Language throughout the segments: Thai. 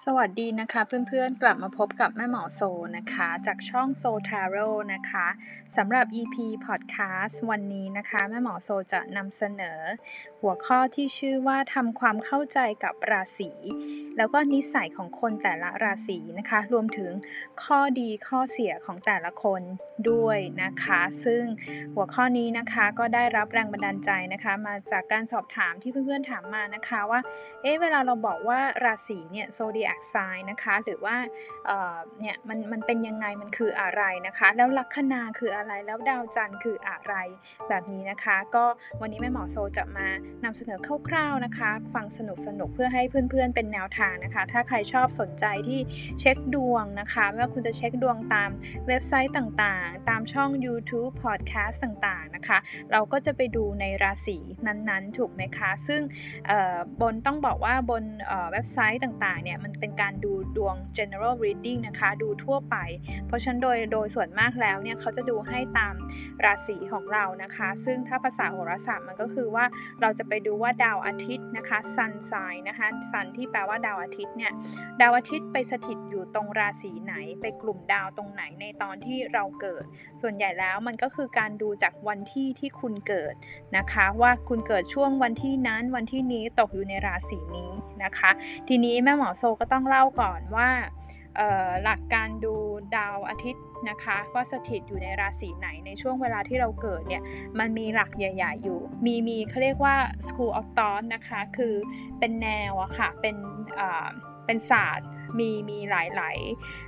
สวัสดีนะคะเพื่อนๆกลับมาพบกับแม่หมอโซนะคะ จากช่องโซทาโร่นะคะสำหรับ EP Podcast วันนี้นะคะ แม่หมอโซจะนำเสนอ หัวข้อที่ชื่อว่าทำความเข้าใจกับราศีแล้วก็นิสัยของคนแต่ละราศีนะคะ รวมถึงข้อดีข้อเสียของแต่ละคนด้วยนะคะ ซึ่งหัวข้อนี้นะคะก็ได้รับแรงบันดาลใจนะคะ มาจากการสอบถามที่เพื่อนๆถามมานะคะว่าเอ๊ะเวลาเราบอกว่าราศีเนี่ย zodiac sign นะคะ หรือว่าเเนี่ยมันมันเป็นยังไงมันคืออะไรนะคะ แล้วลัคนาคืออะไรแล้วดาวจันทร์คืออะไรแบบนี้นะคะ ก็วันนี้แม่หมอโซจะมานำเสนอคร่าวๆนะคะ ฟังสนุกๆเพื่อให้เพื่อนๆเป็นแนวทางนะคะ ถ้าใครชอบสนใจที่เช็คดวงนะคะไม่ว่าคุณจะเช็คดวงตามเว็บไซต์ต่างๆ ตามช่อง YouTube Podcast ต่างๆนะคะ เราก็จะไปดูในราศีนั้นๆ ถูกไหมคะ ซึ่งบนต้องบอกว่าบนเว็บไซต์ต่างๆเนี่ยมันเป็นการดูดวง general reading นะคะ ดูทั่วไป เพราะฉะนั้นโดยโดยส่วนมากแล้วเนี่ยเขาจะดูให้ตามราศีของเรานะคะ ซึ่งถ้าภาษาโหราศาสตร์มันก็คือว่าเราจะไปดูว่าดาวอาทิตย์นะคะ sun sign นะคะ sun ที่แปลว่าดาวอาทิตย์เนี่ยดาวอาทิตย์ไปสถิตอยู่ตรงราศีไหน ไปกลุ่มดาวตรงไหนในตอนที่เราเกิด ส่วนใหญ่แล้วมันก็คือการดูจากวันที่ที่คุณเกิดนะคะ ว่าคุณเกิดช่วงวันที่นั้นวันที่นี้ตกอยู่ในราศีนี้นะคะ ทีนี้แม่หมอโซก็ต้องเล่าก่อนว่าหลักการดูดาวอาทิตย์นะคะว่าสถิตอยู่ในราศีไหนในช่วงเวลาที่เราเกิดเนี่ยมันมีหลักใหญ่ๆอยู่ มีมีเขาเรียกว่า school of thought นะคะคือเป็นแนวอะค่ะเป็นเป็นศาสตร์มีมีหลายหลาย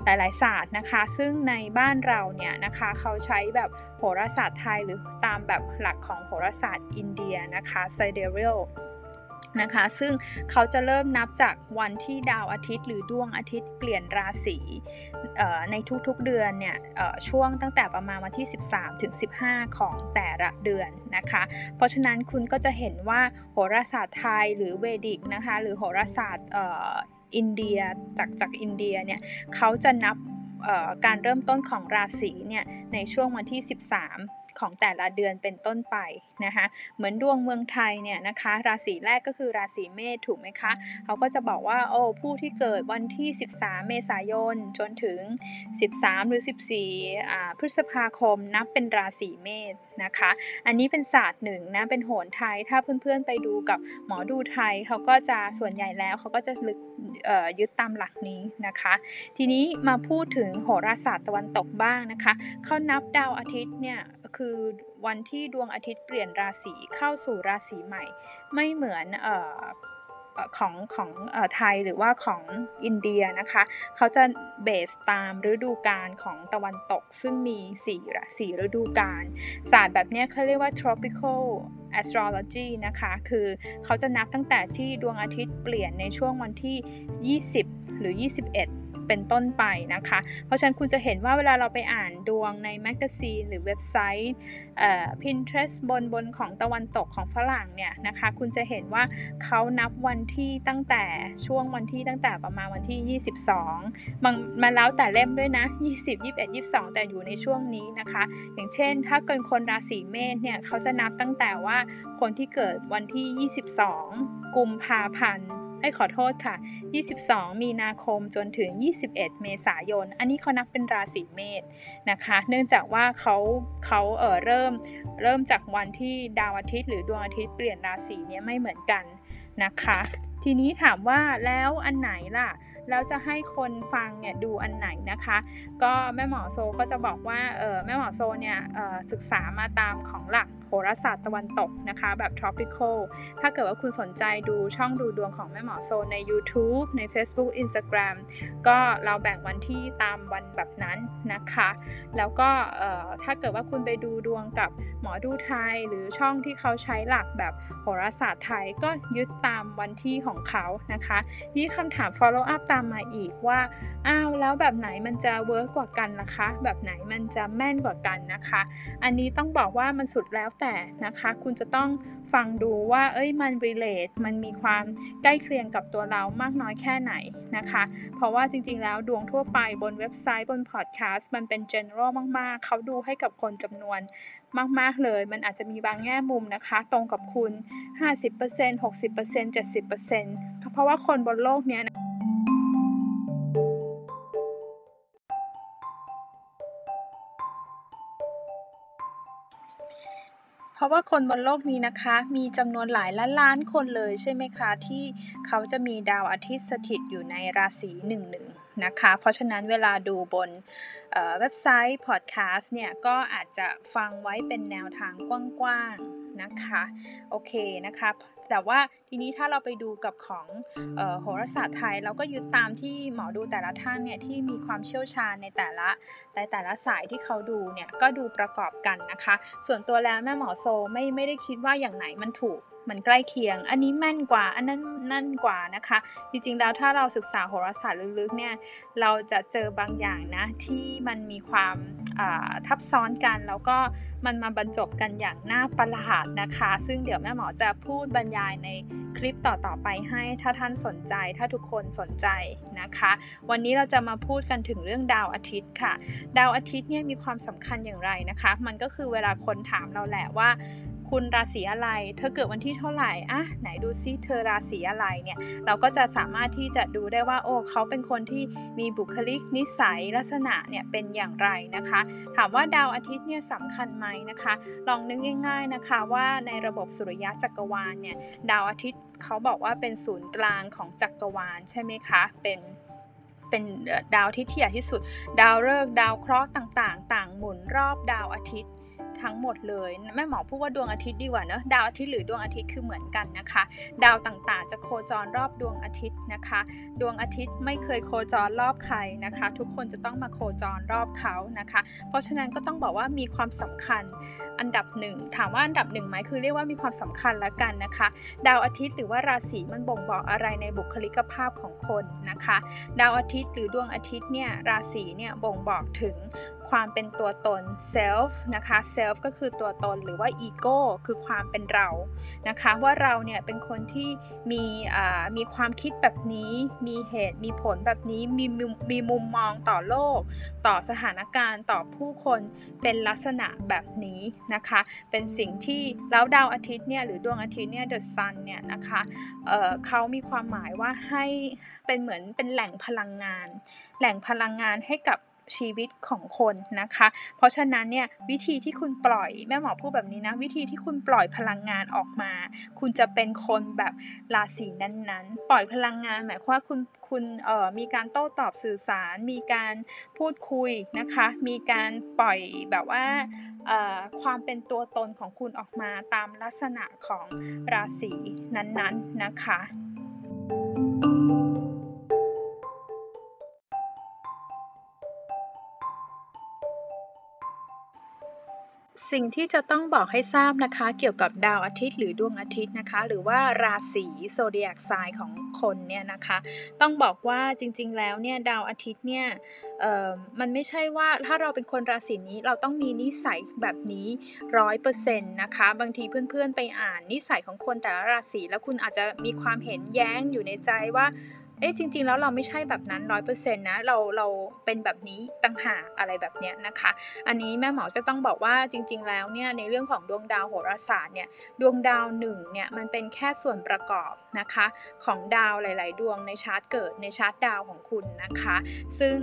หลายหลายศาสตร์นะคะ ซึ่งในบ้านเราเนี่ยนะคะเขาใช้แบบโหราศาสตร์ไทยหรือตามแบบหลักของโหราศาสตร์อินเดียนะคะ sidereal นะคะ ซึ่งเขาจะเริ่มนับจากวันที่ดาวอาทิตย์ หรือดวงอาทิตย์เปลี่ยนราศีในทุกๆเดือนเนี่ยช่วงตั้งแต่ประมาณวันที่ 13ถึง15 ของแต่ละเดือนนะคะ เพราะฉะนั้นคุณก็จะเห็นว่าโหราศาสตร์ไทยหรือเวดิกนะคะหรือโหราศาสตร์อินเดียจากจากอินเดียเนี่ยเขาจะนับการเริ่มต้นของราศีเนี่ยในช่วงวันที่ 13 ของแต่ละเดือนเป็นต้นไปนะคะเหมือนดวงเมืองไทยเนี่ยนะคะราศีแรกก็คือราศีเมษถูกไหมคะเขาก็จะบอกว่าโอ้ผู้ที่เกิดวันที่ 13 เมษายนจนถึง 13 หรือ 14อ่าพฤษภาคมนับเป็นราศีเมษนะคะ อันนี้เป็นศาสตร์หนึ่งนะเป็นโหนไทยถ้าเพื่อนๆไปดูกับหมอดูไทยเขาก็จะส่วนใหญ่แล้วเขาก็จะลึกยึดตามหลักนี้นะคะ ทีนี้มาพูดถึงโหราศาสตร์ตะวันตกบ้างนะคะเขานับดาวอาทิตย์เนี่ย คือวันที่ดวงอาทิตย์เปลี่ยนราศีเข้าสู่ราศีใหม่ ไม่เหมือนของของไทยหรือว่าของอินเดียนะคะ เขาจะเบสตามฤดูกาลของตะวันตกซึ่งมี4ราศีฤดูกาลศาสตร์แบบนี้เขาเรียกว่า tropical astrology นะคะ คือเขาจะนับตั้งแต่ที่ดวงอาทิตย์เปลี่ยนในช่วงวันที่ 20 หรือ 21เป็นต้นไปนะคะ เพราะฉะนั้นคุณจะเห็นว่าเวลาเราไปอ่านดวงใน magazine หรือเว็บไซต์ Pinterest บนบนของตะวันตกของฝรั่งเนี่ยนะคะ คุณจะเห็นว่าเขานับวันที่ตั้งแต่ช่วงวันที่ตั้งแต่ประมาณวันที่ 22 มันมาแล้วแต่เล่มด้วยนะ 20 21 22 แต่อยู่ในช่วงนี้นะคะ อย่างเช่น ถ้าเกิดคนราศีเมษเนี่ยเขาจะนับตั้งแต่ว่าคนที่เกิดวันที่ 22 กุมภาพันธ์ให้ขอโทษค่ะ 22 มีนาคมจนถึง 21 เมษายน อันนี้เขานับเป็นราศีเมษนะคะ เนื่องจากว่าเขาเขาเออเริ่มเริ่มจากวันที่ดาวอาทิตย์ หรือดวงอาทิตย์เปลี่ยนราศีเนี้ยไม่เหมือนกันนะคะ ทีนี้ถามว่าแล้วอันไหนล่ะ แล้วจะให้คนฟังเนี่ยดูอันไหนนะคะ ก็แม่หมอโซก็จะบอกว่าเออแม่หมอโซเนี่ยศึกษามาตามของหลักโหราศาสตร์ตะวันตกนะคะแบบ tropical ถ้าเกิดว่าคุณสนใจดูช่องดูดวงของแม่หมอโซใน YouTube ใน Facebook Instagram ก็เราแบ่งวันที่ตามวันแบบนั้นนะคะ แล้วก็ถ้าเกิดว่าคุณไปดูดวงกับหมอดูไทย หรือช่องที่เขาใช้หลักแบบโหราศาสตร์ไทยก็ยึดตามวันที่ของเขานะคะ นี่คำถาม follow up ตามมาอีกว่า อ้าวแล้วแบบไหนมันจะเวิร์กกว่ากันนะคะ แบบไหนมันจะแม่นกว่ากันนะคะ อันนี้ต้องบอกว่ามันสุดแล้วแต่นะคะ คุณจะต้องฟังดูว่า เอ้ยมัน relate มันมีความใกล้เคียงกับตัวเรามากน้อยแค่ไหนนะคะ เพราะว่าจริงๆ แล้วดวงทั่วไปบนเว็บไซต์บนพอดแคสต์มันเป็น general มากๆ เขาดูให้กับคนจำนวนมาก ๆ เลย มันอาจจะมีบางแง่มุมนะคะ ตรงกับคุณ 50% 60% 70%เพราะว่าคนบนโลกนี้ ราะว่าคนบนโลกนี้นะคะ มีจำนวนหลายล้านล้านคนเลยใช่ไหมคะ ที่เขาจะมีดาวอาทิตย์สถิตอยู่ในราศีหนึ่งหนึ่งนะคะ เพราะฉะนั้นเวลาดูบนเว็บไซต์พอดแคสต์เนี่ย ก็อาจจะฟังไว้เป็นแนวทางกว้างๆนะคะ โอเคนะคะ แต่ว่าทีนี้ถ้าเราไปดูกับของโหราศาสตร์ไทย เราก็ยึดตามที่หมอดูแต่ละท่านเนี่ยที่มีความเชี่ยวชาญในแต่ละในแต่ละสายที่เขาดูเนี่ยก็ดูประกอบกันนะคะ ส่วนตัวแล้วแม่หมอโซไม่ไม่ได้คิดว่าอย่างไหนมันถูกมันใกล้เคียง อันนี้แม่นกว่า อันนั้นนั่นกว่านะคะ จริงๆ แล้วถ้าเราศึกษาโหราศาสตร์ลึกๆ เนี่ย เราจะเจอบางอย่างนะที่มันมีความ ทับซ้อนกัน แล้วก็มันมาบรรจบกันอย่างน่าประหลาดนะคะ ซึ่งเดี๋ยวแม่หมอจะพูดบรรยายในคลิปต่อๆไปให้ถ้าท่านสนใจถ้าทุกคนสนใจนะคะ วันนี้เราจะมาพูดกันถึงเรื่องดาวอาทิตย์ค่ะ ดาวอาทิตย์เนี่ยมีความสำคัญอย่างไรนะคะ มันก็คือเวลาคนถามเราแหละว่า คุณราศีอะไร เธอเกิดวันที่เท่าไหร่อะไหนดูซิเธอราศีอะไรเนี่ย เราก็จะสามารถที่จะดูได้ว่าโอ้เขาเป็นคนที่มีบุคลิกนิสัยลักษณะเนี่ยเป็นอย่างไรนะคะ ถามว่าดาวอาทิตย์เนี่ยสำคัญไหมนะคะ ลองนึกง่ายๆนะคะว่าในระบบสุริยะจักรวาลเนี่ยดาวอาทิตย์เขาบอกว่าเป็นศูนย์กลางของจักรวาลใช่ไหมคะเป็นเป็นดาวที่ที่ใหญ่ที่สุด ดาวฤกษ์ดาวเคราะห์ต่างๆ ต่างหมุนรอบดาวอาทิตย์ ทั้งหมดเลย แม่หมอพูดว่าดวงอาทิตย์ดีกว่าเนอะดาวอาทิตย์หรือดวงอาทิตย์คือเหมือนกันนะคะ ดาวต่างๆ จะโคจรรอบดวงอาทิตย์นะคะ ดวงอาทิตย์ไม่เคยโคจรรอบใครนะคะ ทุกคนจะต้องมาโคจรรอบเขานะคะ เพราะฉะนั้นก็ต้องบอกว่ามีความสำคัญอันดับหนึ่งถามว่าอันดับหนึ่งไหมคือเรียกว่ามีความสำคัญล้วกันนะคะ ดาวอาทิตย์หรือว่าราศีมันบ่งบอกอะไรในบุคลิกภาพของคนนะคะ ดาวอาทิตย์หรือดวงอาทิตย์เนี่ยราศีเนี่ยบ่งบอกถึงความเป็นตัวตน self นะคะ self ก็คือตัวตนหรือว่า ego คือความเป็นเรานะคะว่าเราเนี่ยเป็นคนที่มีมีความคิดแบบนี้ มีเหตุมีผลแบบนี้มีมีมุมมองต่อโลก ต่อสถานการณ์ต่อผู้คนเป็นลักษณะแบบนี้นะคะ เป็นสิ่งที่แล้วดาวอาทิตย์เนี่ยหรือดวงอาทิตย์เนี่ย the sun เนี่ยนะคะเเขามีความหมายว่าให้เป็นเหมือนเป็นแหล่งพลังงาน แหล่งพลังงานให้กับ ชีวิตของคนนะคะ เพราะฉะนั้นเนี่ยวิธีที่คุณปล่อยแม่หมอพูดแบบนี้นะ วิธีที่คุณปล่อยพลังงานออกมา คุณจะเป็นคนแบบราศีนั้นๆ ปล่อยพลังงานหมายความว่าคุณคุณเอ่อมีการโต้ตอบสื่อสาร มีการพูดคุยนะคะ มีการปล่อยแบบว่าความเป็นตัวตนของคุณออกมาตามลักษณะของราศีนั้นๆนะคะ สิ่งที่จะต้องบอกให้ทราบนะคะ เกี่ยวกับดาวอาทิตย์หรือดวงอาทิตย์นะคะ หรือว่าราศีโซเดียกไซน์ของคนเนี่ยนะคะ ต้องบอกว่าจริงๆแล้วเนี่ยดาวอาทิตย์เนี่ยมันไม่ใช่ว่าถ้าเราเป็นคนราศีนี้เราต้องมีนิสัยแบบนี้ร้อยเปอร์เซ็นต์นะคะ บางทีเพื่อนๆไปอ่านนิสัยของคนแต่ละราศีแล้วคุณอาจจะมีความเห็นแย้งอยู่ในใจว่า อ๊ะจริง ๆ แล้วเราไม่ใช่แบบนั้นร้อยเปอร์เซ็นต์นะเราเราเป็นแบบนี้ต่างหากอะไรแบบเนี้ยนะคะ อันนี้แม่หมอก็ต้องบอกว่าจริง ๆ แล้วเนี่ยในเรื่องของดวงดาวโหราศาสตร์เนี่ยดวงดาวหนึ่งเนี่ยมันเป็นแค่ส่วนประกอบนะคะของดาวหลาย ๆ ดวงในชาร์ตเกิดในชาร์ตดาวของคุณนะคะ ซึ่ง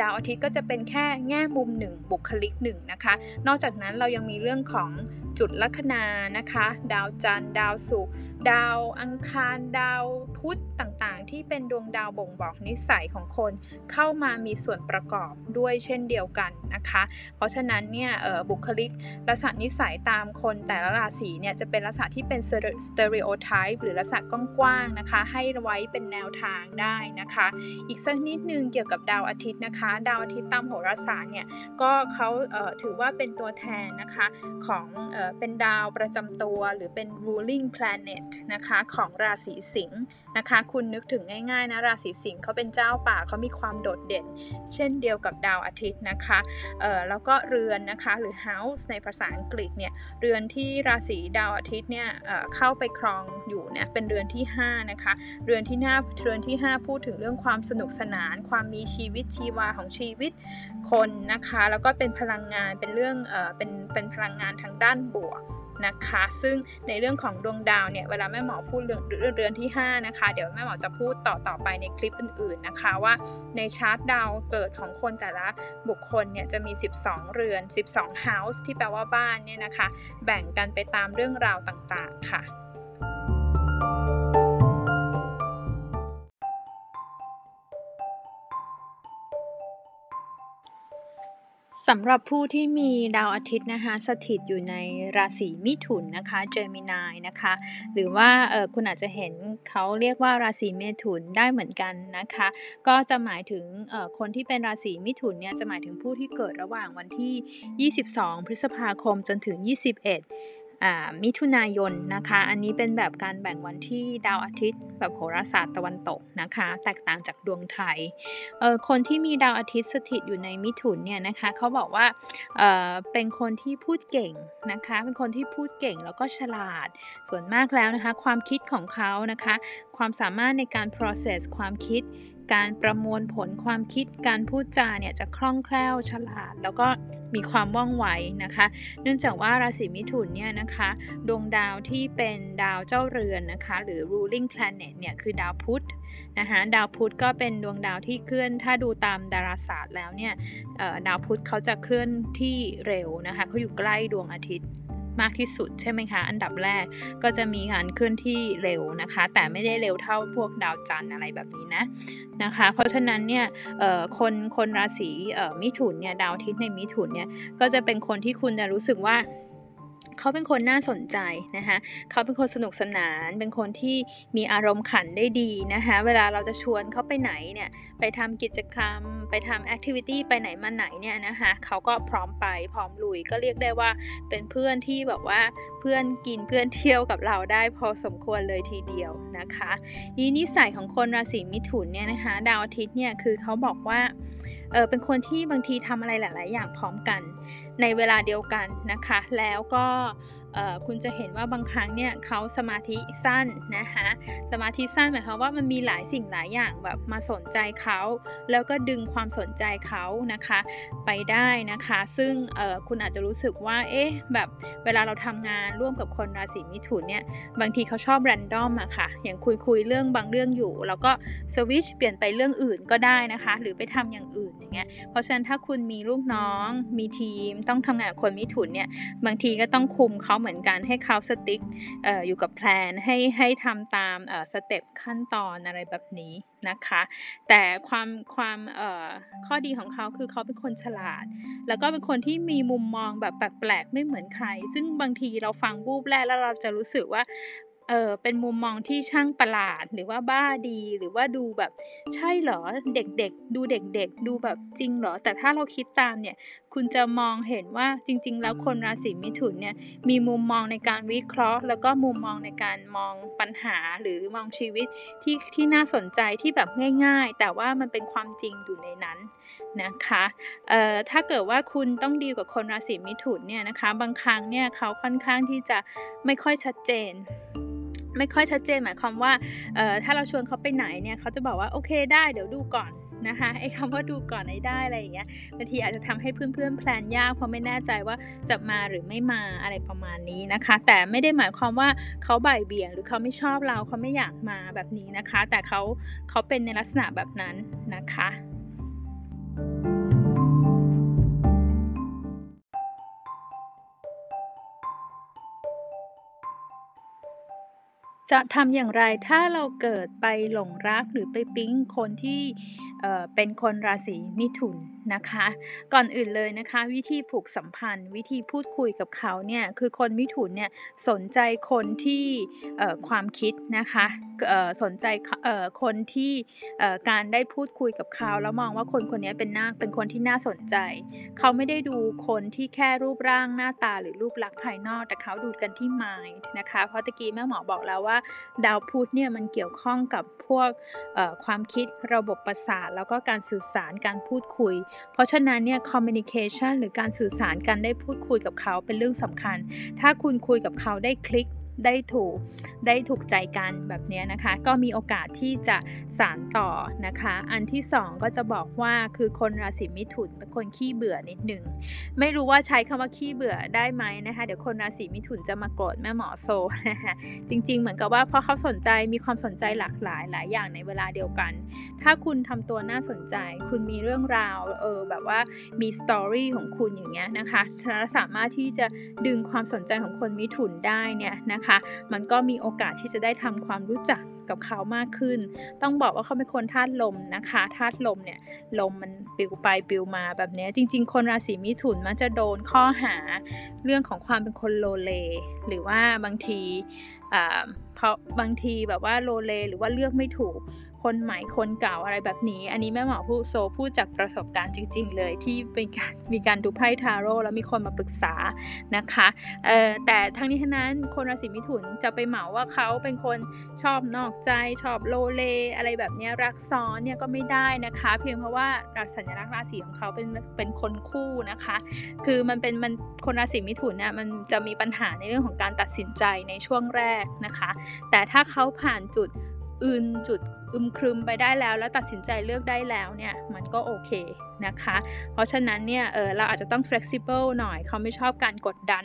ดาวอาทิตย์ก็จะเป็นแค่แง่มุมหนึ่งบุคลิกหนึ่งนะคะ นอกจากนั้นเรายังมีเรื่องของ จุดลัคนานะคะ ดาวจันทร์ดาวศุกร์ดาวอังคารดาวพุธต่างๆ ที่เป็นดวงดาวบ่งบอกนิสัยของคน เข้ามามีส่วนประกอบด้วยเช่นเดียวกันนะคะ เพราะฉะนั้นเนี่ยบุคลิกลักษณะนิสัยตามคนแต่ละราศีเนี่ยจะเป็นลักษณะที่เป็น stereotype หรือลักษณะกว้างๆนะคะ ให้ไว้เป็นแนวทางได้นะคะ อีกสักนิดนึงเกี่ยวกับดาวอาทิตย์นะคะ ดาวอาทิตย์ตามโหราศาสตร์เนี่ยก็เขาถือว่าเป็นตัวแทนนะคะของเป็นดาวประจำตัวหรือเป็น ruling planet นะคะของราศีสิงห์นะคะ คุณนึกถึงง่ายๆนะราศีสิงห์เขาเป็นเจ้าป่าเขามีความโดดเด่น เช่นเดียวกับดาวอาทิตย์นะคะแล้วก็เรือนนะคะหรือ house ในภาษาอังกฤษเนี่ยเรือนที่ราศีดาวอาทิตย์เนี่ยเเข้าไปครองอยู่เนี่ยเป็นเรือนที่5นะคะเรือนที่หน้าเรือนที่ 5 พูดถึงเรื่องความสนุกสนาน ความมีชีวิตชีวาของชีวิตคนนะคะ แล้วก็เป็นพลังงานเป็นเรื่องเออเป็นเป็นพลังงานทางด้านบวกนะคะ ซึ่งในเรื่องของดวงดาวเนี่ยเวลาแม่หมอพูดเรื่องเรือนที่ 5 นะคะ เดี๋ยวแม่หมอจะพูดต่อต่อไปในคลิปอื่นๆนะคะว่าในชาร์ตดาวเกิดของคนแต่ละบุคคลเนี่ยจะมี 12 เรือน 12 house ที่แปลว่าบ้านเนี่ยนะคะ แบ่งกันไปตามเรื่องราวต่างๆค่ะ สำหรับผู้ที่มีดาวอาทิตย์นะคะสถิตอยู่ในราศีมิถุนนะคะเจมินายนะคะหรือว่าเออคุณอาจจะเห็นเขาเรียกว่าราศีเมถุนได้เหมือนกันนะคะก็จะหมายถึงเออคนที่เป็นราศีมิถุนเนี่ยจะหมายถึงผู้ที่เกิดระหว่างวันที่ 22 พฤษภาคมจนถึง 21 มิถุนายนนะคะ อันนี้เป็นแบบการแบ่งวันที่ดาวอาทิตย์ แบบโหราศาสตร์ตะวันตกนะคะ แตกต่างจากดวงไทยเคนที่มีดาวอาทิตย์สถิตอยู่ในมิถุนเนี่ยนะคะเขาบอกว่าเเป็นคนที่พูดเก่งนะคะ เป็นคนที่พูดเก่งแล้วก็ฉลาด ส่วนมากแล้วนะคะ ความคิดของเขานะคะ ความสามารถในการ process ความคิด การประมวลผลความคิด การพูดจาเนี่ยจะคล่องแคล่วฉลาด แล้วก็มีความว่องไวนะคะ เนื่องจากว่าราศีมิถุนเนี่ยนะคะ ดวงดาวที่เป็นดาวเจ้าเรือนนะคะ หรือ ruling planet เนี่ยคือดาวพุธนะคะดาวพุธก็เป็นดวงดาวที่เคลื่อน ถ้าดูตามดาราศาสตร์แล้วเนี่ยดาวพุธเขาจะเคลื่อนที่เร็วนะคะเขาอยู่ใกล้ดวงอาทิตย์ มากที่สุดใช่ไหมคะ อันดับแรกก็จะมีการเคลื่อนที่เร็วนะคะ แต่ไม่ได้เร็วเท่าพวกดาวจันทร์อะไรแบบนี้นะนะคะ เพราะฉะนั้นเนี่ยคนคนราศีมิถุนเนี่ยดาวอาทิตย์ในมิถุนเนี่ยก็จะเป็นคนที่คุณจะรู้สึกว่า เขาเป็นคนน่าสนใจนะคะเขาเป็นคนสนุกสนาน เป็นคนที่มีอารมณ์ขันได้ดีนะคะเวลาเราจะชวนเขาไปไหนเนี่ยไปทำกิจกรรม ไปทำแอคทิวิตี้ไปไหนมาไหนเนี่ยนะคะเขาก็พร้อมไปพร้อมลุยก็เรียกได้ว่าเป็นเพื่อนที่แบบว่าเพื่อนกินเพื่อนเที่ยวกับเราได้พอสมควรเลยทีเดียวนะคะนี่นิสัยของคนราศีมิถุนเนี่ยนะคะดาวอาทิตย์เนี่ยคือเขาบอกว่า เออเป็นคนที่บางทีทำอะไรหลาย ๆ อย่างพร้อมกันในเวลาเดียวกันนะคะ แล้วก็ คุณจะเห็นว่าบางครั้งเนี่ยเขาสมาธิสั้นนะคะสมาธิสั้นหมายความว่ามันมีหลายสิ่งหลายอย่างแบบมาสนใจเขา แล้วก็ดึงความสนใจเขานะคะไปได้นะคะ ซึ่งคุณอาจจะรู้สึกว่าเอ๊ะแบบเวลาเราทำงานร่วมกับคนราศีมิถุนเนี่ยบางทีเขาชอบแรนดอมอะค่ะอย่างคุยคุยเรื่องบางเรื่องอยู่ แล้วก็สวิชเปลี่ยนไปเรื่องอื่นก็ได้นะคะ หรือไปทำอย่างอื่นอย่างเงี้ยเพราะฉะนั้นถ้าคุณมีลูกน้องมีทีม ต้องทำงานกับคนมิถุนเนี่ยบางทีก็ต้องคุมเขาเหมือนกันให้เขาสติ๊กออยู่กับแพลนให้ให้ทำตามสเต็ปขั้นตอนอะไรแบบนี้นะคะ แต่ความความข้อดีของเขาคือเขาเป็นคนฉลาด แล้วก็เป็นคนที่มีมุมมองแบบแปลกๆไม่เหมือนใคร ซึ่งบางทีเราฟังบูบแรกแล้วเราจะรู้สึกว่า เออเป็นมุมมองที่ช่างประหลาดหรือว่าบ้าดีหรือว่าดูแบบ ใช่เหรอเด็กๆ ดูเด็กๆ ดูแบบจริงเหรอ แต่ถ้าเราคิดตามเนี่ย คุณจะมองเห็นว่าจริง ๆ แล้วคนราศีมิถุนเนี่ยมีมุมมองในการวิเคราะห์ แล้วก็มุมมองในการมองปัญหาหรือมองชีวิตที่ที่น่าสนใจที่แบบง่าย ๆ แต่ว่ามันเป็นความจริงอยู่ในนั้นนะคะเอ่อถ้าเกิดว่าคุณต้องดีกับคนราศีมิถุนเนี่ยนะคะ บางครั้งเนี่ยเขาค่อนข้างที่จะไม่ค่อยชัดเจน ไม่ค่อยชัดเจนหมายความว่าเอ่อถ้าเราชวนเขาไปไหนเนี่ยเขาจะบอกว่าโอเคได้เดี๋ยวดูก่อนนะคะไอ้คำว่าดูก่อนไอ้ได้อะไรอย่างเงี้ยบางทีอาจจะทำให้เพื่อนๆแพลนยากเพราะไม่แน่ใจว่าจะมาหรือไม่มาอะไรประมาณนี้นะคะ แต่ไม่ได้หมายความว่าเขาบ่ายเบี่ยง หรือเขาไม่ชอบเราเขาไม่อยากมาแบบนี้นะคะ แต่เขาเขาเป็นในลักษณะแบบนั้นนะคะ จะทำอย่างไรถ้าเราเกิดไปหลงรักหรือไปปิ๊งคนที่เป็นคนราศีมิถุนนะคะ ก่อนอื่นเลยนะคะ วิธีผูกสัมพันธ์ วิธีพูดคุยกับเขาเนี่ยคือคนมิถุนเนี่ยสนใจคนที่ความคิดนะคะสนใจคนที่การได้พูดคุยกับเขาแล้วมองว่าคนคนนี้เป็นน่าเป็นคนที่น่าสนใจ เขาไม่ได้ดูคนที่แค่รูปร่างหน้าตาหรือรูปลักษณ์ภายนอก แต่เขาดูกันที่ mind นะคะ เพราะตะกี้แม่หมอบอกแล้วว่า ดาวพุธเนี่ยมันเกี่ยวข้องกับพวกความคิดระบบประสาทแล้วก็การสื่อสารการพูดคุย เพราะฉะนั้นเนี่ย communication หรือการสื่อสารการได้พูดคุยกับเขาเป็นเรื่องสำคัญ ถ้าคุณคุยกับเขาได้คลิก ได้ถูกได้ถูกใจกันแบบนี้นะคะ ก็มีโอกาสที่จะสานต่อนะคะ อันที่ 2 ก็จะบอกว่าคือคนราศีมิถุนเป็นคนขี้เบื่อนิดหนึ่งไม่รู้ว่าใช้คำว่าขี้เบื่อได้ไหมนะคะ เดี๋ยวคนราศีมิถุนจะมาโกรธแม่หมอโซนะคะจริงๆ เหมือนกับว่าเพราะเขาสนใจมีความสนใจหลากหลายหลายอย่างในเวลาเดียวกัน ถ้าคุณทำตัวน่าสนใจ คุณมีเรื่องราวเออแบบว่ามีสตอรี่ของคุณอย่างเงี้ยนะคะสามารถที่จะดึงความสนใจของคนมิถุนได้เนี่ยนะคะมันก็มีโอกาสที่จะได้ทำความรู้จักกับเขามากขึ้น ต้องบอกว่าเขาเป็นคนธาตุลมนะคะธาตุลมเนี่ยลมมันปลิวไปปลิวมาแบบนี้จริง ๆ คนราศีมิถุนมันจะโดนข้อหาเรื่องของความเป็นคนโลเล หรือว่าบางทีเพราะบางทีแบบว่าโลเลหรือว่าเลือกไม่ถูก คนใหม่คนเก่าอะไรแบบนี้ อันนี้แม่หมอผู้โซพูดจากประสบการณ์จริง ๆ เลยที่เป็นการมีการดูไพ่ทาโร่แล้วมีคนมาปรึกษานะคะแต่ทั้งนี้ทั้งนั้นคนราศีมิถุนจะไปเหมาว่าเขาเป็นคนชอบนอกใจชอบโลเล อะไรแบบนี้รักซ้อนเนี่ยก็ไม่ได้นะคะ เพียงเพราะว่าสัญลักษณ์ราศีของเขาเป็นเป็นคนคู่นะคะ คือมันเป็นมันคนราศีมิถุนเนี่ยมันจะมีปัญหาในเรื่องของการตัดสินใจในช่วงแรกนะคะ แต่ถ้าเขาผ่านจุดอื่นจุด อึมครึมไปได้แล้ว แล้วตัดสินใจเลือกได้แล้วเนี่ยมันก็โอเคนะคะ เพราะฉะนั้นเนี่ยเออเราอาจจะต้อง flexible หน่อยเขาไม่ชอบการกดดัน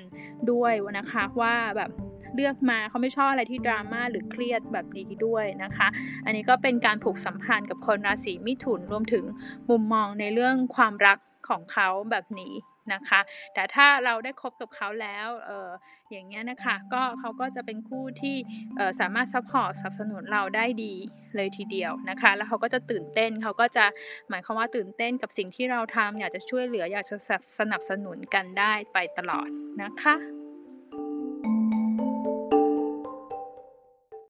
ด้วยนะคะว่าแบบเลือกมาเขาไม่ชอบอะไรที่ดราม่าหรือเครียดแบบนี้ด้วยนะคะ อันนี้ก็เป็นการผูกสัมพันธ์กับคนราศีมิถุนรวมถึงมุมมองในเรื่องความรักของเขาแบบนี้ นะคะ แต่ถ้าเราได้คบกับเขาแล้วเอออย่างเงี้ยนะคะก็เขาก็จะเป็นคู่ที่สามารถ support สนับสนุนเราได้ดีเลยทีเดียวนะคะ แล้วเขาก็จะตื่นเต้นเขาก็จะหมายความว่าตื่นเต้นกับสิ่งที่เราทำอยากจะช่วยเหลืออยากจะสนับสนุนกันได้ไปตลอดนะคะ